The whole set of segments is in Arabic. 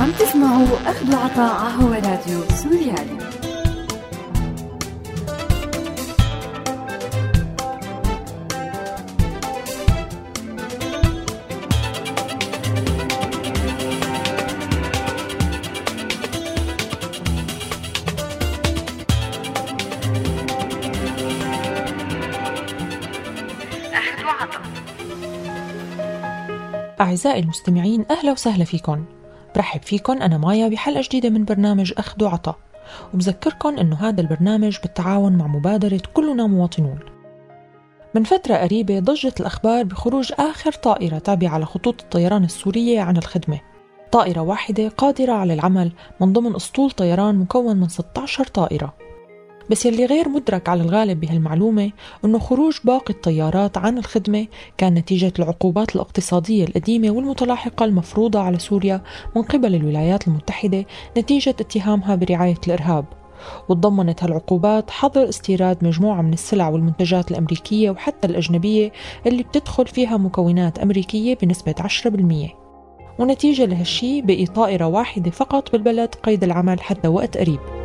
عم تسمعوا أخذ وعطاء هو راديو سوريالي. أعزائي المستمعين أهلا وسهلا فيكم. برحب فيكم أنا مايا بحلقة جديدة من برنامج أخذ وعطاء وبذكركم أنه هذا البرنامج بالتعاون مع مبادرة كلنا مواطنون. من فترة قريبة ضجت الأخبار بخروج آخر طائرة تابعة على خطوط الطيران السورية عن الخدمة. طائرة واحدة قادرة على العمل من ضمن أسطول طيران مكون من 16 طائرة. بس يلي غير مدرك على الغالب بهالمعلومة أنه خروج باقي الطيارات عن الخدمة كان نتيجة العقوبات الاقتصادية القديمة والمتلاحقة المفروضة على سوريا من قبل الولايات المتحدة نتيجة اتهامها برعاية الإرهاب. وتضمنت هالعقوبات حظر استيراد مجموعة من السلع والمنتجات الأمريكية وحتى الأجنبية اللي بتدخل فيها مكونات أمريكية بنسبة 10% ونتيجة لهالشي بقي طائرة واحدة فقط بالبلد قيد العمل حتى وقت قريب.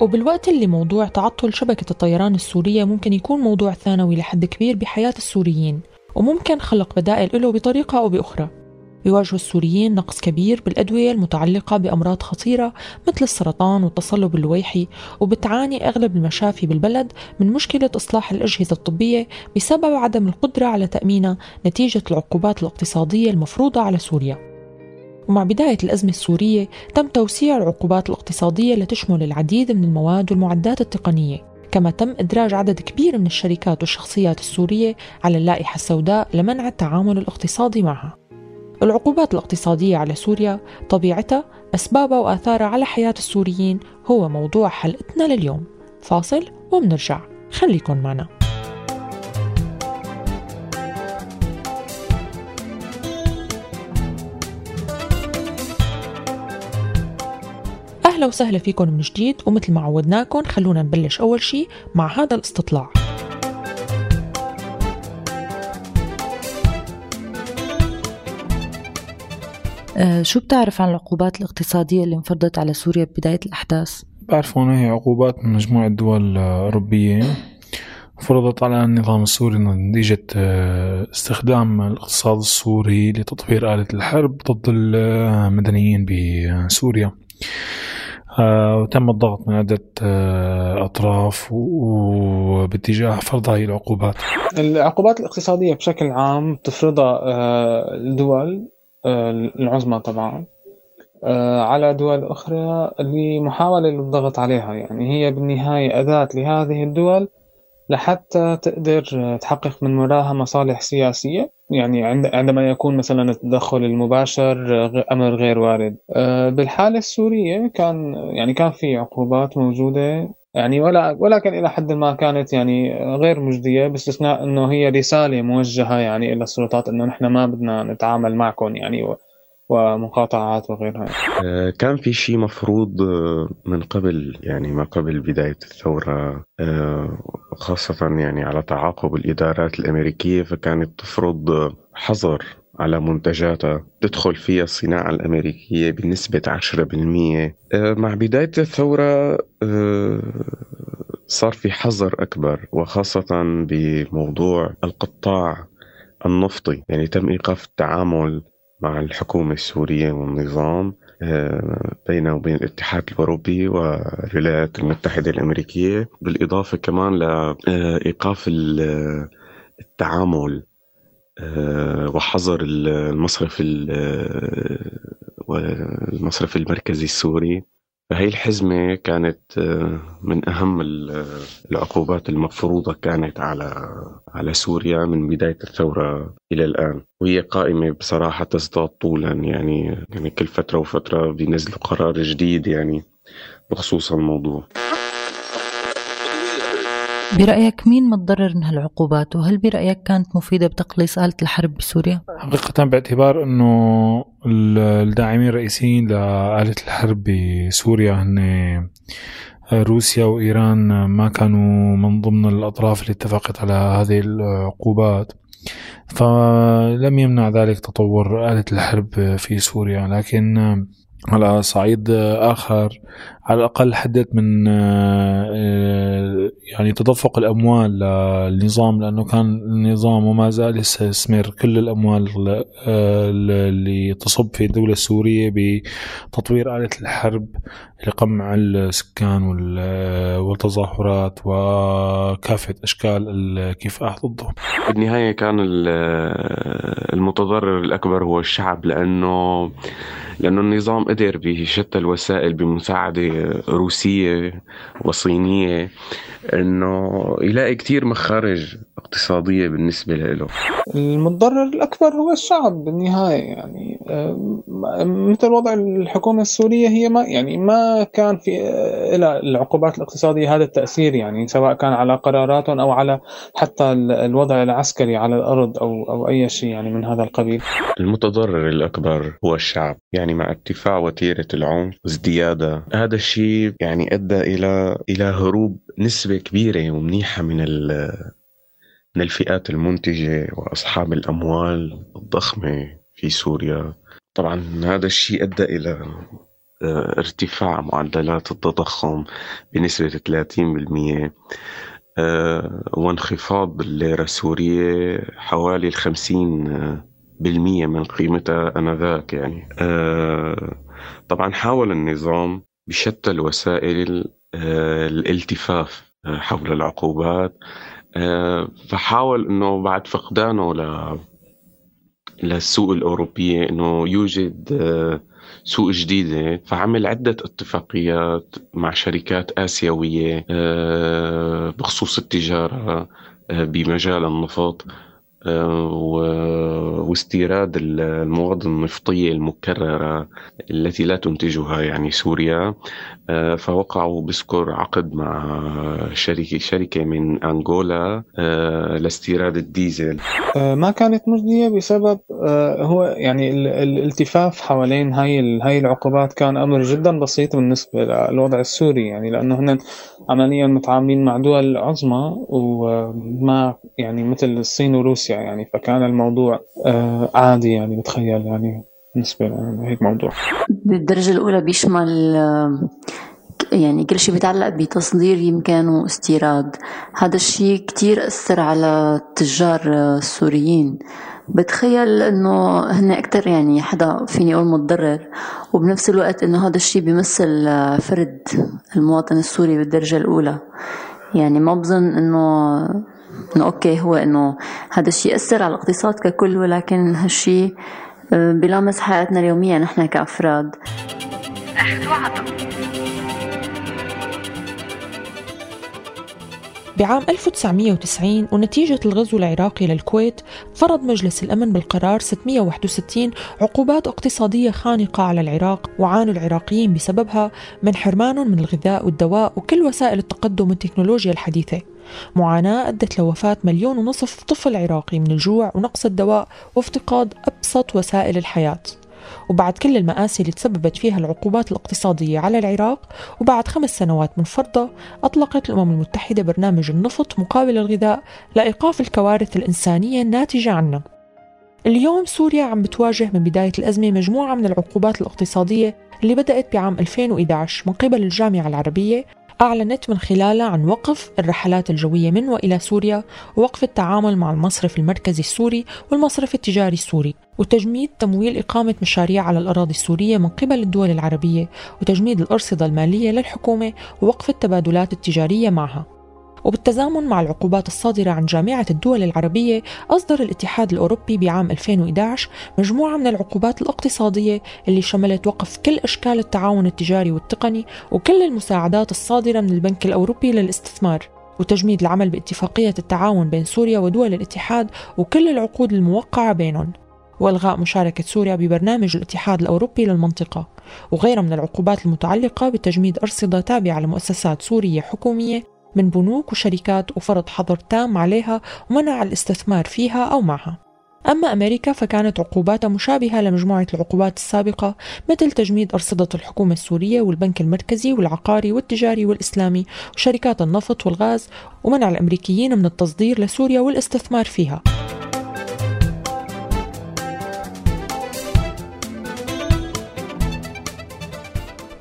وبالوقت اللي موضوع تعطل شبكة الطيران السورية ممكن يكون موضوع ثانوي لحد كبير بحياة السوريين وممكن خلق بدائل له بطريقة أو بأخرى. بيواجهوا السوريين نقص كبير بالأدوية المتعلقة بأمراض خطيرة مثل السرطان والتصلب اللويحي وبتعاني أغلب المشافي بالبلد من مشكلة إصلاح الأجهزة الطبية بسبب عدم القدرة على تأمينها نتيجة العقوبات الاقتصادية المفروضة على سوريا. ومع بداية الأزمة السورية تم توسيع العقوبات الاقتصادية لتشمل العديد من المواد والمعدات التقنية كما تم إدراج عدد كبير من الشركات والشخصيات السورية على اللائحة السوداء لمنع التعامل الاقتصادي معها. العقوبات الاقتصادية على سوريا طبيعتها أسبابها وآثارها على حياة السوريين هو موضوع حلقتنا لليوم. فاصل ومنرجع. خليكن معنا. أهلا وسهلا فيكم من جديد ومثل ما عودناكم خلونا نبلش أول شي مع هذا الاستطلاع. آه، شو بتعرف عن العقوبات الاقتصادية اللي انفرضت على سوريا ببداية الأحداث؟ بعرف أنه هي عقوبات من مجموعة دول أوروبية. فرضت على النظام السوري نتيجة آه، استخدام الاقتصاد السوري لتطوير آلة الحرب ضد المدنيين بسوريا. آه، وتم الضغط من عدة آه، أطراف وباتجاه فرض هذه العقوبات. العقوبات الاقتصادية بشكل عام تفرضها آه، الدول العظمى طبعا. على دول أخرى لمحاولة للضغط عليها يعني هي بالنهاية أداة لهذه الدول لحتى تقدر تحقق من وراها مصالح سياسية يعني عندما يكون مثلا التدخل المباشر أمر غير وارد. آه، بالحالة السورية كان يعني كان في عقوبات موجودة يعني ولا ولكن إلى حد ما كانت يعني غير مجدية باستثناء أنه هي رسالة موجهة يعني إلى السلطات أنه نحن ما بدنا نتعامل معكم يعني ومقاطعات وغيرها. آه، كان في شيء مفروض آه، من قبل يعني ما قبل بداية الثورة آه، خاصة يعني على تعاقب الإدارات الأمريكية فكانت تفرض حظر على منتجاتها تدخل فيها الصناعة الأمريكية بنسبة 10% مع بداية الثورة صار في حظر أكبر وخاصة بموضوع القطاع النفطي يعني تم إيقاف التعامل مع الحكومة السورية والنظام آه، بينه وبين الاتحاد الأوروبي والولايات المتحدة الأمريكية بالإضافة كمان لإيقاف التعامل آه، وحظر المصرف المصرف المركزي السوري. فهي الحزمة كانت آه، من أهم العقوبات المفروضة كانت على على سوريا من بداية الثورة إلى الآن. وهي قائمة بصراحة تزداد طولا يعني يعني كل فترة وفترة بينزلوا قرار جديد يعني بخصوص الموضوع. برأيك مين متضرر من هالعقوبات وهل برأيك كانت مفيدة بتقليص آلة الحرب بسوريا؟ حقيقة باعتبار أنه الداعمين الرئيسيين لآلة الحرب بسوريا هن روسيا وإيران ما كانوا من ضمن الأطراف اللي اتفقت على هذه العقوبات فلم يمنع ذلك تطور آلة الحرب في سوريا لكن على صعيد آخر. على الأقل حدت من آه، يعني تدفق الأموال للنظام لأنه كان النظام وما زال يستثمر كل الأموال آه، اللي تصب في الدولة السورية بتطوير آلة الحرب لقمع السكان والتظاهرات وكافة أشكال الكفاح ضدهم بالنهاية كان المتضرر الأكبر هو الشعب لأنه لأنه النظام قدر بشتى الوسائل بمساعدة روسية وصينية أنه يلاقي كتير مخارج اقتصادية بالنسبة له. المتضرر الأكبر هو الشعب بالنهاية يعني مثل وضع الحكومة السورية هي ما يعني ما كان في إلى العقوبات الاقتصادية هذا التأثير يعني سواء كان على قراراتهم أو على حتى الوضع العسكري على الأرض أو أو أي شيء يعني من هذا القبيل. المتضرر الأكبر هو الشعب يعني مع ارتفاع وتيرة العنف وازديادها هذا الشيء يعني أدى إلى إلى هروب نسبة كبيرة ومنيحة من من الفئات المنتجة وأصحاب الأموال الضخمة في سوريا. طبعا هذا الشيء أدى إلى آه، ارتفاع معدلات التضخم بنسبة 30% آه، وانخفاض الليرة السورية حوالي الخمسين بالمية من قيمتها آنذاك يعني. آه، طبعا حاول النظام بشتى الوسائل الالتفاف حول العقوبات فحاول إنه بعد فقدانه ل للسوق الأوروبية أنه يوجد آه، سوق جديدة فعمل عدة اتفاقيات مع شركات آسيوية آه، بخصوص التجارة آه، بمجال النفط. واستيراد المواد النفطية المكررة التي لا تنتجها يعني سوريا. آه، فوقعوا بذكر عقد مع شركة شركة من أنغولا آه، لاستيراد الديزل. آه، ما كانت مجدية بسبب هو يعني الالتفاف حوالين هاي هاي العقوبات كان أمر جدا بسيط بالنسبة للوضع السوري. يعني لأنه هن عمليا متعاملين مع دول عظمى وما يعني مثل الصين وروسيا. يعني فكان الموضوع عادي يعني بتخيل يعني بالنسبة لهيك موضوع. بالدرجة الأولى بيشمل يعني كل شيء بيتعلق بتصدير يمكن واستيراد. هذا الشيء كتير أثر على التجار السوريين بتخيل إنه هن أكثر يعني حدا فيني أقول متضرر وبنفس الوقت إنه هذا الشيء بيمثل فرد المواطن السوري بالدرجة الأولى. يعني ما بظن إنه إنه أوكي هو إنه هذا الشيء اثر على الاقتصاد ككل ولكن هالشيء بلامس حياتنا اليومية نحن وعطا بعام 1990 ونتيجة الغزو العراقي للكويت فرض مجلس الأمن بالقرار 661 عقوبات اقتصادية خانقة على العراق وعانوا العراقيين بسببها من حرمانهم من الغذاء والدواء وكل وسائل التقدم والتكنولوجيا الحديثة. معاناة أدت لوفاة مليون ونصف طفل عراقي من الجوع ونقص الدواء وافتقاد أبسط وسائل الحياة. وبعد كل المآسي اللي تسببت فيها العقوبات الاقتصادية على العراق وبعد خمس سنوات من فرضها أطلقت الأمم المتحدة برنامج النفط مقابل الغذاء لإيقاف الكوارث الإنسانية الناتجة عنه. اليوم سوريا عم بتواجه من بداية الأزمة مجموعة من العقوبات الاقتصادية اللي بدأت بعام 2011 من قبل الجامعة العربية أعلنت من خلالها عن وقف الرحلات الجوية من وإلى سوريا ووقف التعامل مع المصرف المركزي السوري والمصرف التجاري السوري وتجميد تمويل إقامة مشاريع على الأراضي السورية من قبل الدول العربية وتجميد الأرصدة المالية للحكومة ووقف التبادلات التجارية معها. وبالتزامن مع العقوبات الصادرة عن جامعة الدول العربية أصدر الاتحاد الأوروبي بعام 2011 مجموعة من العقوبات الاقتصادية اللي شملت وقف كل أشكال التعاون التجاري والتقني وكل المساعدات الصادرة من البنك الأوروبي للاستثمار. وتجميد العمل باتفاقية التعاون بين سوريا ودول الاتحاد وكل العقود الموقعة بينهم. والغاء مشاركة سوريا ببرنامج الاتحاد الأوروبي للمنطقة. وغيرها من العقوبات المتعلقة بتجميد أرصدة تابعة لمؤسسات سورية حكومية من بنوك وشركات وفرض حظر تام عليها ومنع الاستثمار فيها أو معها. أما أمريكا فكانت عقوباتها مشابهة لمجموعة العقوبات السابقة مثل تجميد أرصدة الحكومة السورية والبنك المركزي والعقاري والتجاري والإسلامي وشركات النفط والغاز ومنع الأمريكيين من التصدير لسوريا والاستثمار فيها.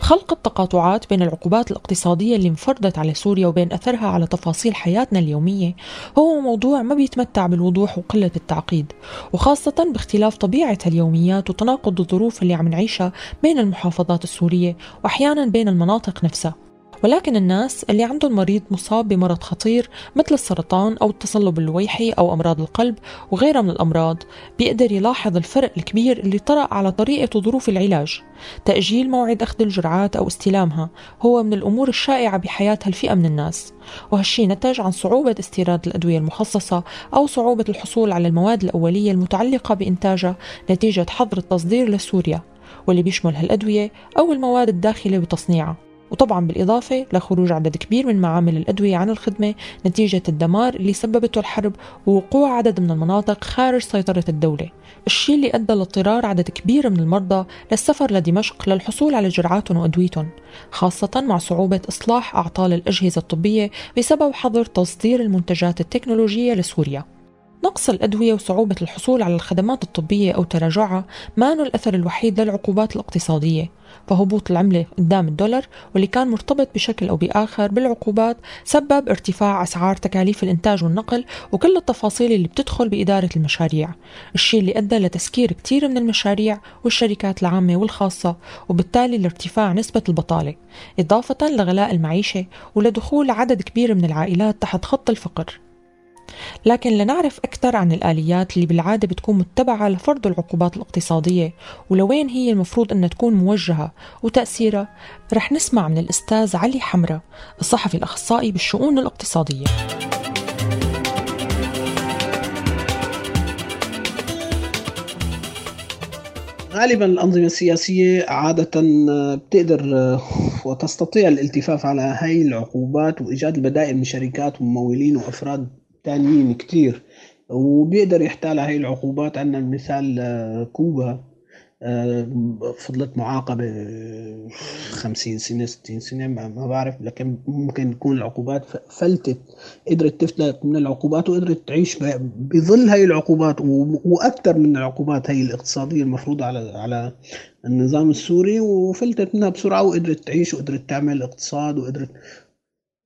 خلق التقاطعات بين العقوبات الاقتصادية اللي انفرضت على سوريا وبين أثرها على تفاصيل حياتنا اليومية هو موضوع ما بيتمتع بالوضوح وقلة التعقيد وخاصة باختلاف طبيعة اليوميات وتناقض الظروف اللي عم نعيشها بين المحافظات السورية وأحيانا بين المناطق نفسها. ولكن الناس اللي عندهم مريض مصاب بمرض خطير مثل السرطان أو التصلب اللويحي أو أمراض القلب وغيرها من الأمراض بيقدر يلاحظ الفرق الكبير اللي طرأ على طريقة وظروف العلاج. تأجيل موعد أخذ الجرعات أو استلامها هو من الأمور الشائعة بحياة هالفئة من الناس. وهالشي نتج عن صعوبة استيراد الأدوية المخصصة أو صعوبة الحصول على المواد الأولية المتعلقة بإنتاجها نتيجة حظر التصدير لسوريا. واللي بيشمل هالأدوية أو المواد الداخلة بتصنيعها. وطبعا بالإضافة لخروج عدد كبير من معامل الأدوية عن الخدمة نتيجة الدمار اللي سببته الحرب ووقوع عدد من المناطق خارج سيطرة الدولة الشيء اللي أدى لاضطرار عدد كبير من المرضى للسفر لدمشق للحصول على جرعاتهم وأدويتهم خاصة مع صعوبة إصلاح أعطال الأجهزة الطبية بسبب حظر تصدير المنتجات التكنولوجية لسوريا. نقص الأدوية وصعوبة الحصول على الخدمات الطبية أو تراجعها ما الأثر الوحيد للعقوبات الاقتصادية؟ فهبوط العملة قدام الدولار واللي كان مرتبط بشكل أو بآخر بالعقوبات سبب ارتفاع أسعار تكاليف الإنتاج والنقل وكل التفاصيل اللي بتدخل بإدارة المشاريع. الشيء اللي أدى لتسكير كتير من المشاريع والشركات العامة والخاصة وبالتالي لارتفاع نسبة البطالة إضافة لغلاء المعيشة ولدخول عدد كبير من العائلات تحت خط الفقر. لكن لنعرف أكثر عن الآليات اللي بالعادة بتكون متبعة لفرض العقوبات الاقتصادية ولوين هي المفروض أنها تكون موجهة وتأثيرها رح نسمع من الأستاذ علي حمرة الصحفي الأخصائي بالشؤون الاقتصادية. غالبا الأنظمة السياسية عادة بتقدر وتستطيع الالتفاف على هاي العقوبات وإيجاد البدائل من شركات وممولين وأفراد تانيين كتير. وبيقدر يحتال هاي العقوبات عندنا مثال آه، كوبا آه، فضلت معاقبة خمسين سنة ستين سنة ما بعرف لكن ممكن تكون العقوبات فلتت قدرت تفلت من العقوبات وقدرت تعيش بظل هاي العقوبات وأكثر من العقوبات هاي الاقتصادية المفروضة على على النظام السوري وفلتت منها بسرعة وقدرت تعيش وقدرت تعمل اقتصاد وقدرت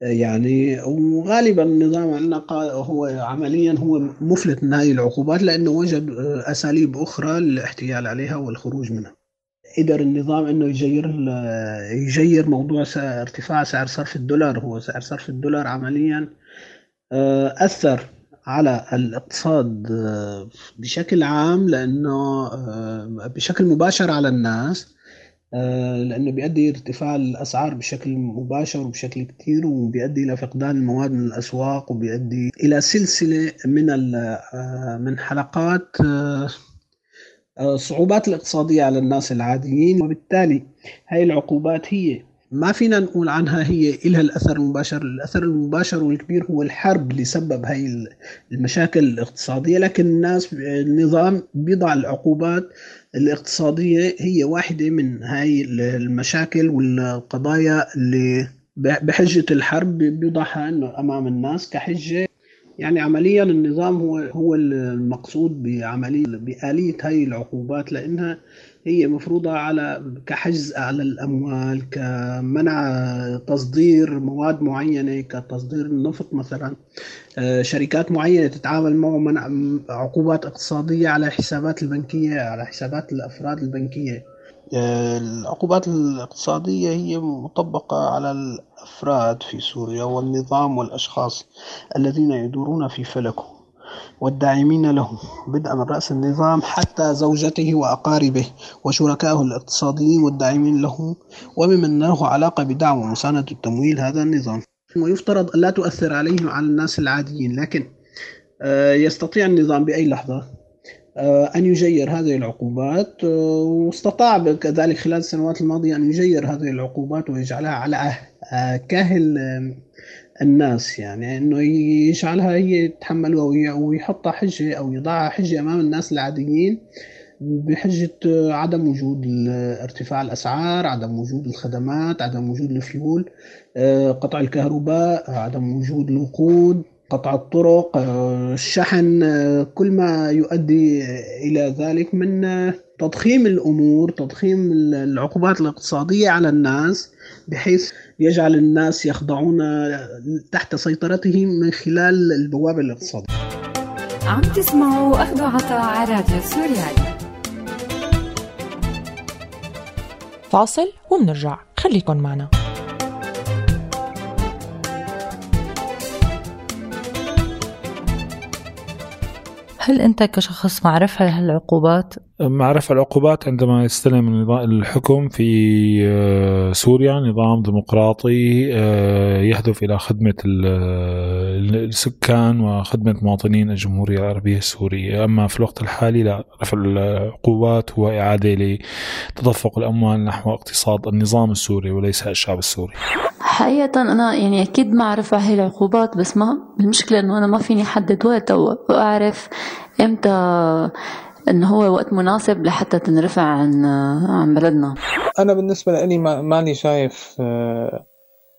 يعني وغالبا النظام عندنا هو عمليا هو مفلت من هذه العقوبات لأنه وجد أساليب أخرى للاحتيال عليها والخروج منها. قدر النظام إنه يجير يجير موضوع ارتفاع سعر صرف الدولار هو سعر صرف الدولار عمليا آه، أثر على الاقتصاد آه، بشكل عام لأنه آه، بشكل مباشر على الناس آه، لأنه بيؤدي ارتفاع الأسعار بشكل مباشر وبشكل كثير وبيؤدي إلى فقدان المواد من الأسواق وبيؤدي إلى سلسلة من آه، من حلقات آه، الاقتصادية على الناس العاديين. وبالتالي هاي العقوبات هي ما فينا نقول عنها هي إلها الأثر المباشر. الأثر المباشر والكبير هو الحرب اللي سبب هاي المشاكل الاقتصادية. لكن الناس النظام بيضع العقوبات الاقتصادية هي واحدة من هاي المشاكل والقضايا اللي بحجة الحرب بيوضعها إنه أمام الناس كحجة. يعني عمليا النظام هو هو المقصود بعملية بآلية هاي العقوبات لأنها هي مفروضة على كحجز على الأموال كمنع تصدير مواد معينة كتصدير النفط مثلا. آه، شركات معينة تتعامل معه منع عقوبات اقتصادية على الحسابات البنكية على حسابات الأفراد البنكية. آه، العقوبات الاقتصادية هي مطبقة على الأفراد في سوريا والنظام والأشخاص الذين يدورون في فلكه والداعمين له بدءا من رأس النظام حتى زوجته وأقاربه وشركائه الاقتصاديين والداعمين له وممن له علاقة بدعم ومساندة التمويل هذا النظام. ويفترض أن لا تؤثر عليهم وعلى الناس العاديين لكن آه، يستطيع النظام بأي لحظة. أن يجير هذه العقوبات واستطاع كذلك خلال السنوات الماضية أن يجير هذه العقوبات ويجعلها على كاهل الناس. يعني إنه يجعلها هي تتحملها ويحطها حجة أو يضعها حجة أمام الناس العاديين بحجة عدم وجود ارتفاع الأسعار عدم وجود الخدمات عدم وجود الفيول آه، قطع الكهرباء عدم وجود الوقود. قطع الطرق آه، الشحن آه، كل ما يؤدي إلى ذلك من تضخيم الأمور تضخيم العقوبات الاقتصادية على الناس بحيث يجعل الناس يخضعون تحت سيطرتهم من خلال البوابة الاقتصادية عم تسمعوا أخذ عطاء على راديو سوريالي فاصل ومنرجع. خليكن معنا. هل أنت كشخص مع رفع هالعقوبات مع رفع العقوبات عندما يستلم الحكم في آه، سوريا نظام ديمقراطي آه، يهدف إلى خدمة السكان وخدمة مواطنين الجمهورية العربية السورية. أما في الوقت الحالي لا رفع العقوبات هو إعادة لتدفق الأموال نحو اقتصاد النظام السوري وليس الشعب السوري. حقيقة أنا يعني أكيد ما أعرف هاي العقوبات بس ما المشكلة إنه أنا ما فيني أحدد وقت وأعرف إمتى انه هو وقت مناسب لحتى تنرفع عن عن بلدنا؟ أنا بالنسبة لي ماني شايف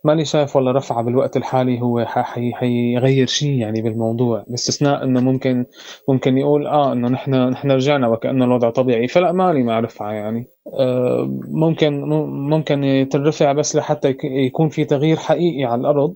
ماني شايف والله رفعه بالوقت الحالي هو حيغير شيء يعني بالموضوع باستثناء إنه ممكن ممكن يقول آه إنه نحن نحن رجعنا وكأنه الوضع طبيعي فلا مالي مع رفعة يعني. آه ممكن ممكن تنرفع بس لحتى يكون في تغيير حقيقي على الأرض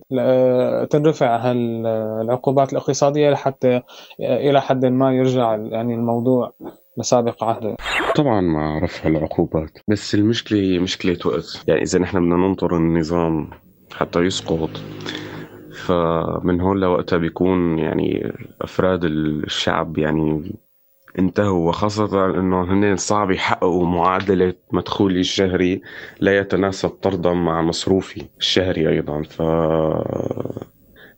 تنرفع هالعقوبات الاقتصادية لحتى إلى حد ما يرجع يعني الموضوع لسابق عهده. طبعا مع رفع العقوبات بس المشكلة مشكلة وقت. يعني إذا نحن بدنا ننطر النظام حتى يسقط. فمن هون لوقتها بيكون يعني أفراد الشعب يعني انتهوا وخاصة إنه هن صعب يحققوا معادلة مدخولي الشهري لا يتناسب طردا مع مصروفي الشهري أيضا. ف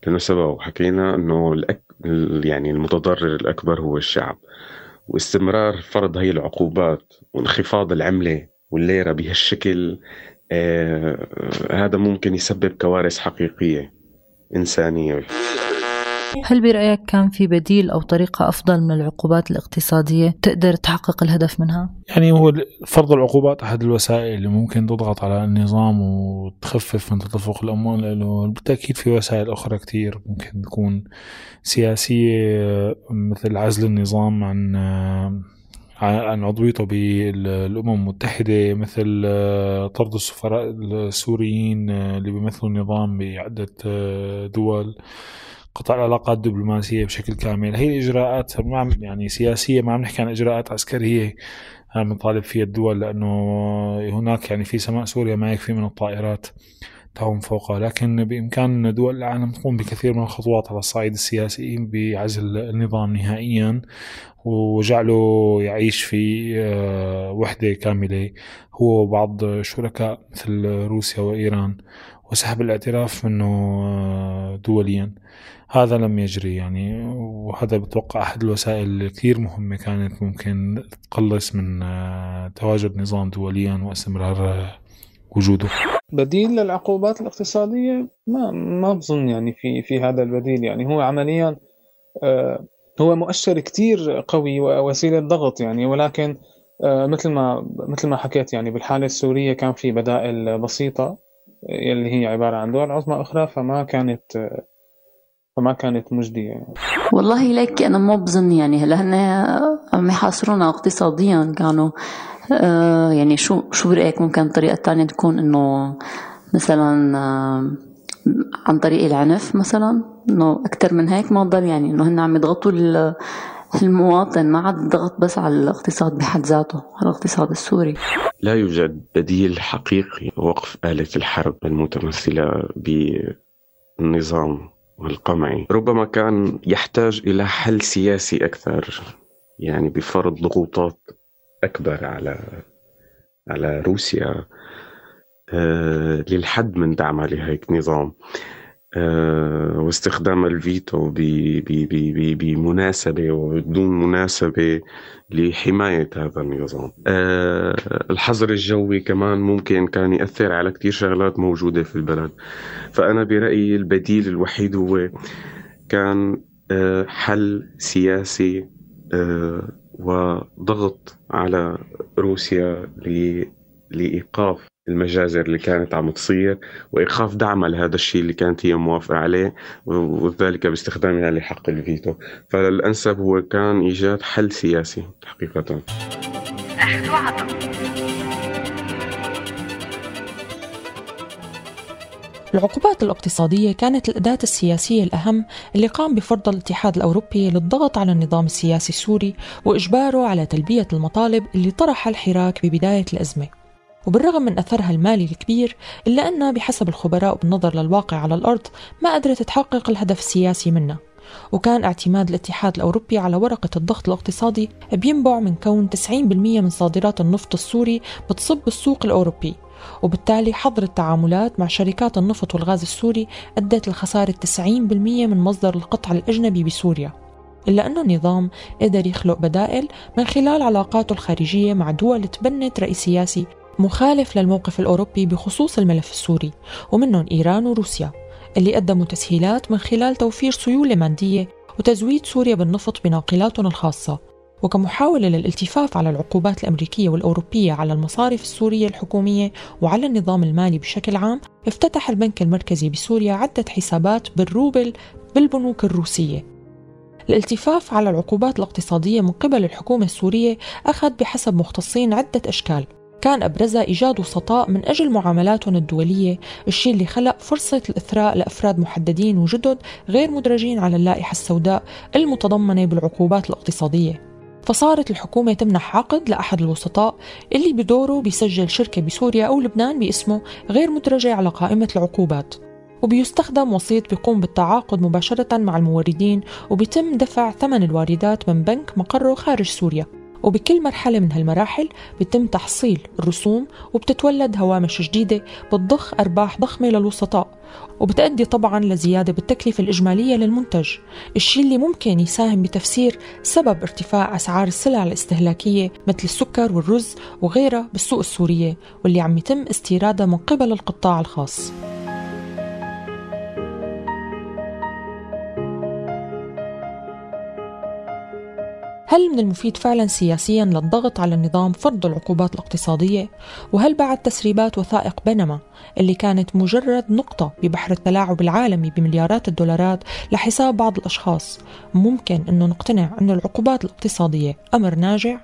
لأنه سبب حكينا إنه الأك... يعني المتضرر الأكبر هو الشعب. واستمرار فرض هي العقوبات وانخفاض العملة والليرة بهالشكل هذا ممكن يسبب كوارث حقيقية إنسانية هل برأيك كان في بديل أو طريقة أفضل من العقوبات الاقتصادية تقدر تحقق الهدف منها؟ يعني هو فرض العقوبات أحد الوسائل اللي ممكن تضغط على النظام وتخفف من تدفق الأموال لأنه بالتأكيد في وسائل أخرى كتير ممكن تكون سياسية مثل عزل النظام عن عن عضويته بالأمم المتحدة مثل آه، طرد السفراء السوريين آه، اللي بيمثلوا النظام بعدة آه، دول. قطع العلاقات الدبلوماسية بشكل كامل. هي الإجراءات ما يعني سياسية ما عم نحكي عن إجراءات عسكرية عم نطالب فيها الدول لأنه هناك يعني في سماء سوريا ما يكفي من الطائرات. تعوم فوقها. لكن بإمكان دول العالم تقوم بكثير من الخطوات على الصعيد السياسي بعزل النظام نهائيا وجعله يعيش في آه، وحدة كاملة. هو وبعض شركاء مثل روسيا وإيران وسحب الاعتراف منه آه، دوليا. هذا لم يجري يعني وهذا بتوقع أحد الوسائل الكثير مهمة كانت ممكن تقلص من آه، تواجد نظام دوليا واستمرار وجوده. بديل للعقوبات الاقتصادية ما ما بظن يعني في في هذا البديل يعني هو عمليا هو مؤشر كتير قوي ووسيلة ضغط يعني ولكن آه، مثل ما مثل ما حكيت يعني بالحالة السورية كان في بدائل بسيطة اللي هي عبارة عن دول عظمى أخرى فما كانت فما كانت مجدية يعني. والله ليك أنا ما بظن يعني هلا هن عم يحاصرونا اقتصاديا كانوا آه يعني شو شو برأيك ممكن الطريقة الثانية تكون إنه مثلا آه عن طريق العنف مثلا؟ إنه أكثر من هيك ما ضل يعني إنه هن عم يضغطوا المواطن ما عاد ضغط بس على الاقتصاد بحد ذاته على الاقتصاد السوري. لا يوجد بديل حقيقي وقف آلة الحرب المتمثلة بالنظام القمعي. ربما كان يحتاج إلى حل سياسي أكثر. يعني بفرض ضغوطات أكبر على على روسيا آه، للحد من دعمها لهيك نظام آه، واستخدام الفيتو بمناسبة وبدون مناسبة لحماية هذا النظام. آه، الحظر الجوي كمان ممكن كان يأثر على كتير شغلات موجودة في البلد. فأنا برأيي البديل الوحيد هو كان حل سياسي وضغط على روسيا لإيقاف المجازر اللي كانت عم تصير وإيقاف دعمها لهذا الشيء اللي كانت هي موافقة عليه وذلك باستخدامها لحق الفيتو. فالانسب هو كان إيجاد حل سياسي حقيقة. العقوبات الاقتصادية كانت الأداة السياسية الأهم اللي قام بفرضها الاتحاد الأوروبي للضغط على النظام السياسي السوري وإجباره على تلبية المطالب اللي طرح الحراك ببداية الأزمة. وبالرغم من أثرها المالي الكبير إلا أنها بحسب الخبراء بالنظر للواقع على الأرض ما قدرت تحقق الهدف السياسي منها وكان اعتماد الاتحاد الأوروبي على ورقة الضغط الاقتصادي بينبع من كون 90% من صادرات النفط السوري بتصب بالسوق الأوروبي. وبالتالي حظر التعاملات مع شركات النفط والغاز السوري أدت لخسارة 90% من مصدر القطع الأجنبي بسوريا. إلا أنه النظام قدر يخلق بدائل من خلال علاقاته الخارجية مع دول تبنت رأي سياسي مخالف للموقف الأوروبي بخصوص الملف السوري ومنهم إيران وروسيا اللي قدموا تسهيلات من خلال توفير سيولة مادية وتزويد سوريا بالنفط بناقلاتهم الخاصة. وكمحاولة للالتفاف على العقوبات الأمريكية والأوروبية على المصارف السورية الحكومية وعلى النظام المالي بشكل عام افتتح البنك المركزي بسوريا عدة حسابات بالروبل بالبنوك الروسية. الالتفاف على العقوبات الاقتصادية من قبل الحكومة السورية أخذ بحسب مختصين عدة أشكال. كان أبرزها إيجاد وسطاء من أجل معاملاتهم الدولية الشيء اللي خلق فرصة الإثراء لأفراد محددين وجدد غير مدرجين على اللائحة السوداء المتضمنة بالعقوبات الاقتصادية. فصارت الحكومة تمنح عقد لأحد الوسطاء اللي بدوره بيسجل شركة بسوريا أو لبنان باسمه غير مدرجة على قائمة العقوبات. وبيستخدم وسيط بيقوم بالتعاقد مباشرة مع الموردين وبيتم دفع ثمن الواردات من بنك مقره خارج سوريا. وبكل مرحلة من هالمراحل بيتم تحصيل الرسوم وبتتولد هوامش جديدة بتضخ أرباح ضخمة للوسطاء وبتأدي طبعا لزيادة بالتكلفة الإجمالية للمنتج الشيء اللي ممكن يساهم بتفسير سبب ارتفاع أسعار السلع الاستهلاكية مثل السكر والرز وغيرها بالسوق السورية واللي عم يتم استيرادها من قبل القطاع الخاص. هل من المفيد فعلا سياسيا للضغط على النظام فرض العقوبات الاقتصادية؟ وهل بعد تسريبات وثائق بنما اللي كانت مجرد نقطة ببحر التلاعب العالمي بمليارات الدولارات لحساب بعض الأشخاص ممكن أنه نقتنع أن العقوبات الاقتصادية أمر ناجع؟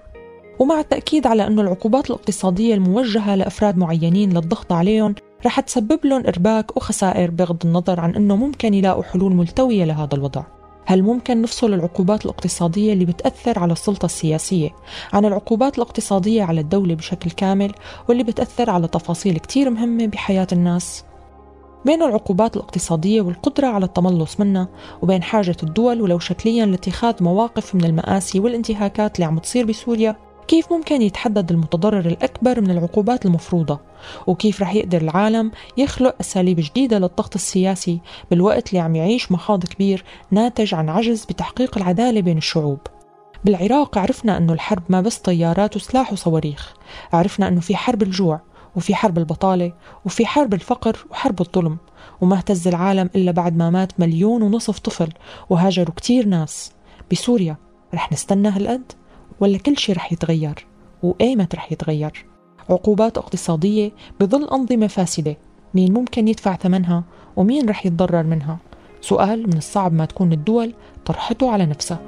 ومع التأكيد على أن العقوبات الاقتصادية الموجهة لأفراد معينين للضغط عليهم رح تسبب لهم إرباك وخسائر بغض النظر عن أنه ممكن يلاقوا حلول ملتوية لهذا الوضع هل ممكن نفصل العقوبات الاقتصادية اللي بتأثر على السلطة السياسية عن العقوبات الاقتصادية على الدولة بشكل كامل واللي بتأثر على تفاصيل كتير مهمة بحياة الناس؟ بين العقوبات الاقتصادية والقدرة على التملص منها وبين حاجة الدول ولو شكليا لاتخاذ مواقف من المآسي والانتهاكات اللي عم تصير بسوريا كيف ممكن يتحدد المتضرر الأكبر من العقوبات المفروضة؟ وكيف رح يقدر العالم يخلق أساليب جديدة للضغط السياسي بالوقت اللي عم يعيش مخاض كبير ناتج عن عجز بتحقيق العدالة بين الشعوب؟ بالعراق عرفنا أنه الحرب ما بس طيارات وسلاح وصواريخ عرفنا أنه في حرب الجوع وفي حرب البطالة وفي حرب الفقر وحرب الظلم وما اهتز العالم إلا بعد ما مات مليون ونصف طفل وهاجروا كتير ناس. بسوريا رح نستنى هالقد؟ ولا كل شيء رح يتغير؟ وأيمت رح يتغير؟ عقوبات اقتصادية بظل أنظمة فاسدة. مين ممكن يدفع ثمنها؟ ومين رح يتضرر منها؟ سؤال من الصعب ما تكون الدول طرحته على نفسها.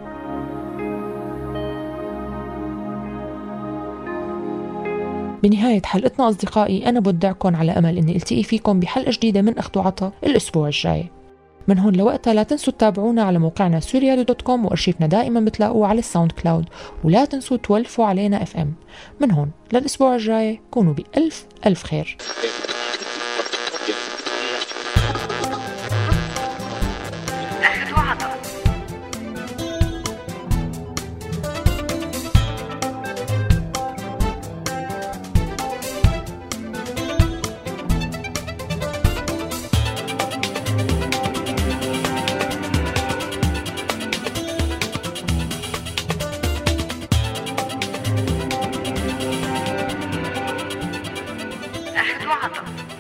بنهاية حلقتنا أصدقائي أنا بودعكم على أمل أني ألتقي فيكم بحلقة جديدة من أخذ وعطا الأسبوع الجاي. من هون لوقتها لا تنسوا تتابعونا على موقعنا سوريالي dot com وأرشيفنا دائما بتلاقوه على ال SoundCloud. ولا تنسوا تولفوا علينا FM من هون للأسبوع الجاي كونوا بألف ألف خير.